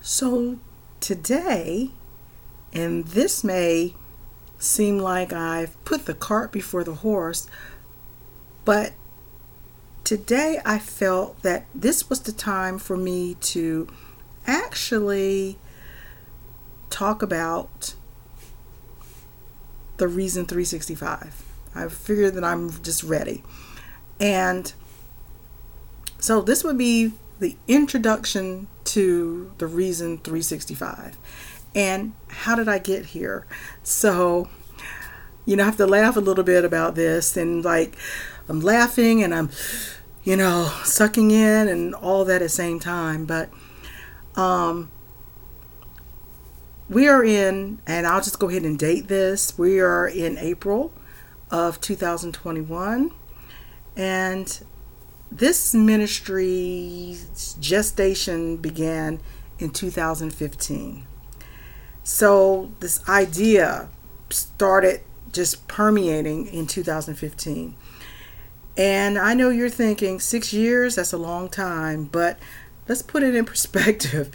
So today, and this may seem like I've put the cart before the horse, but today I felt that this was the time for me to actually talk about the reason 365. I figured that I'm just ready. And so this would be the introduction to the reason 365. And how did I get here? So, you know, I have to laugh a little bit about this and like I'm laughing and I'm, you know, sucking in and all that at the same time. But um we are in, and I'll just go ahead and date this. We are in April of 2021. And this ministry's gestation began in 2015. So this idea started just permeating in 2015. And I know you're thinking six years, that's a long time, but let's put it in perspective.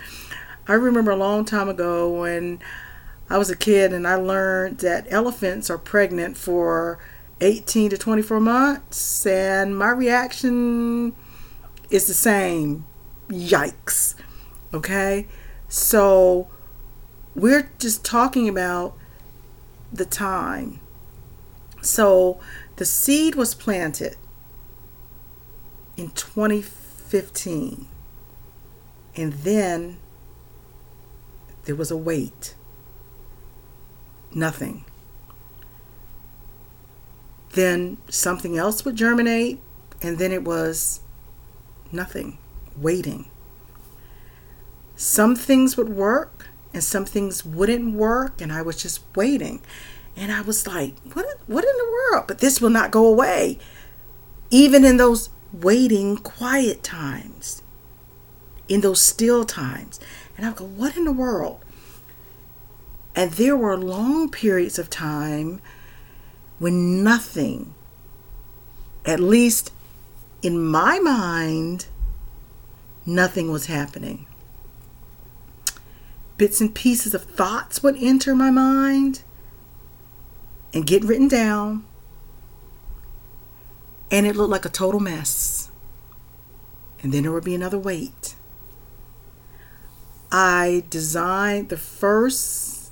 I remember a long time ago when I was a kid and I learned that elephants are pregnant for 18 to 24 months, and my reaction is the same. Yikes. Okay? So we're just talking about the time. So the seed was planted in 2015, and then there was a wait. Nothing. Then something else would germinate, and then it was nothing. Waiting. Some things would work, and some things wouldn't work, and I was just waiting. And I was like, what, what in the world? But this will not go away. Even in those waiting, quiet times, in those still times. And I go, what in the world? And there were long periods of time when nothing, at least in my mind, nothing was happening. Bits and pieces of thoughts would enter my mind and get written down, and it looked like a total mess. And then there would be another wait. I designed the first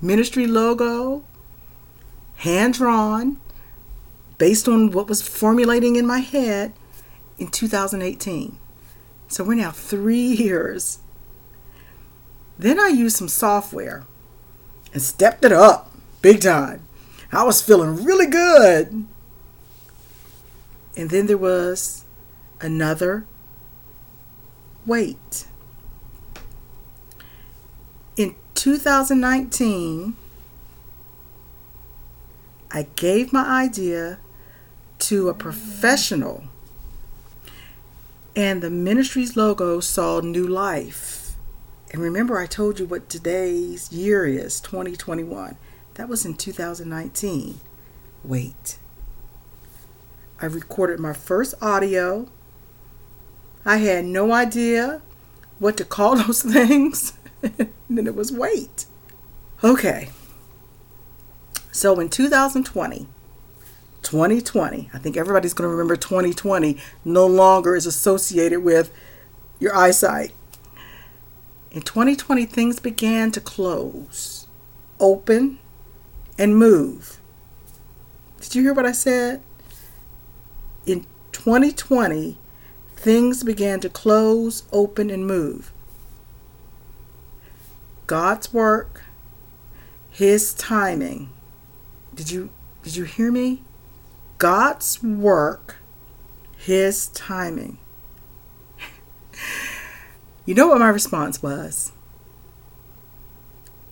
ministry logo, hand drawn, based on what was formulating in my head in 2018. So we're now three years. Then I used some software and stepped it up big time. I was feeling really good. And then there was another wait. In 2019, I gave my idea to a professional, and the ministry's logo saw new life. And remember, I told you what today's year is 2021. That was in 2019. Wait. I recorded my first audio. I had no idea what to call those things. then it was wait. Okay. So in 2020, 2020, I think everybody's going to remember 2020 no longer is associated with your eyesight. In 2020, things began to close, open, and move. Did you hear what I said? In 2020, things began to close, open, and move. God's work, his timing. Did you did you hear me? God's work, his timing. you know what my response was?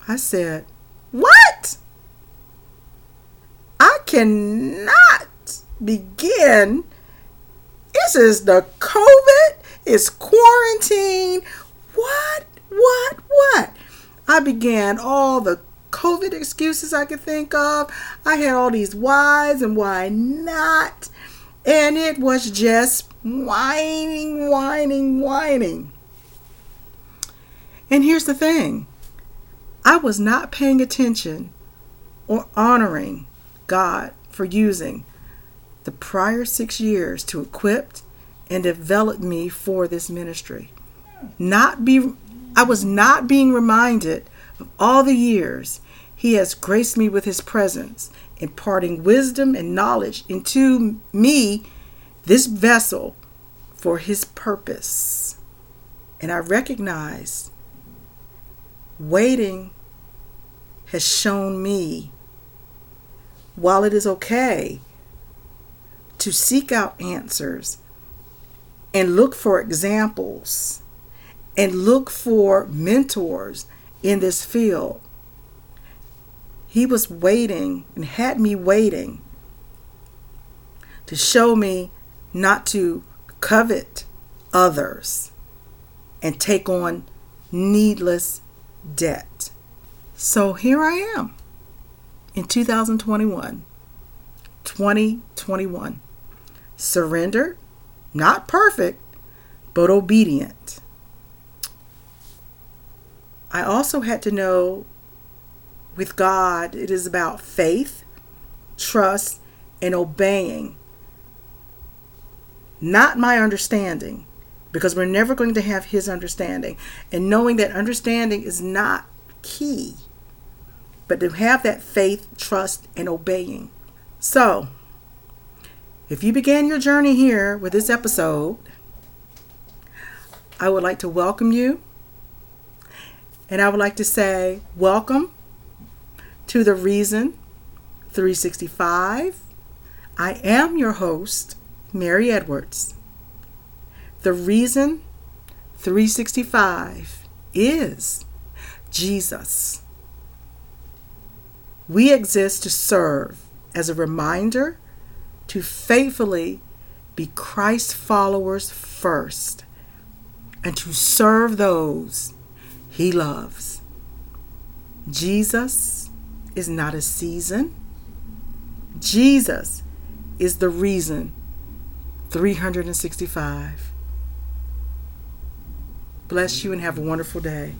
I said, "What? I cannot begin. This is the COVID, it's quarantine. What? What? What? I began all the COVID excuses I could think of. I had all these whys and why not. And it was just whining, whining, whining. And here's the thing I was not paying attention or honoring God for using the prior six years to equip and develop me for this ministry. Not be I was not being reminded of all the years he has graced me with his presence, imparting wisdom and knowledge into me, this vessel, for his purpose. And I recognize waiting has shown me while it is okay to seek out answers and look for examples and look for mentors in this field, he was waiting and had me waiting to show me not to covet others and take on needless debt. So here I am in 2021, 2021, surrendered, not perfect, but obedient. I also had to know with God, it is about faith, trust, and obeying, not my understanding, because we're never going to have His understanding. And knowing that understanding is not key, but to have that faith, trust, and obeying. So, if you began your journey here with this episode, I would like to welcome you. And I would like to say, welcome to The Reason 365. I am your host, Mary Edwards. The Reason 365 is Jesus. We exist to serve as a reminder to faithfully be Christ followers first and to serve those he loves. Jesus is not a season. Jesus is the reason 365. Bless you and have a wonderful day.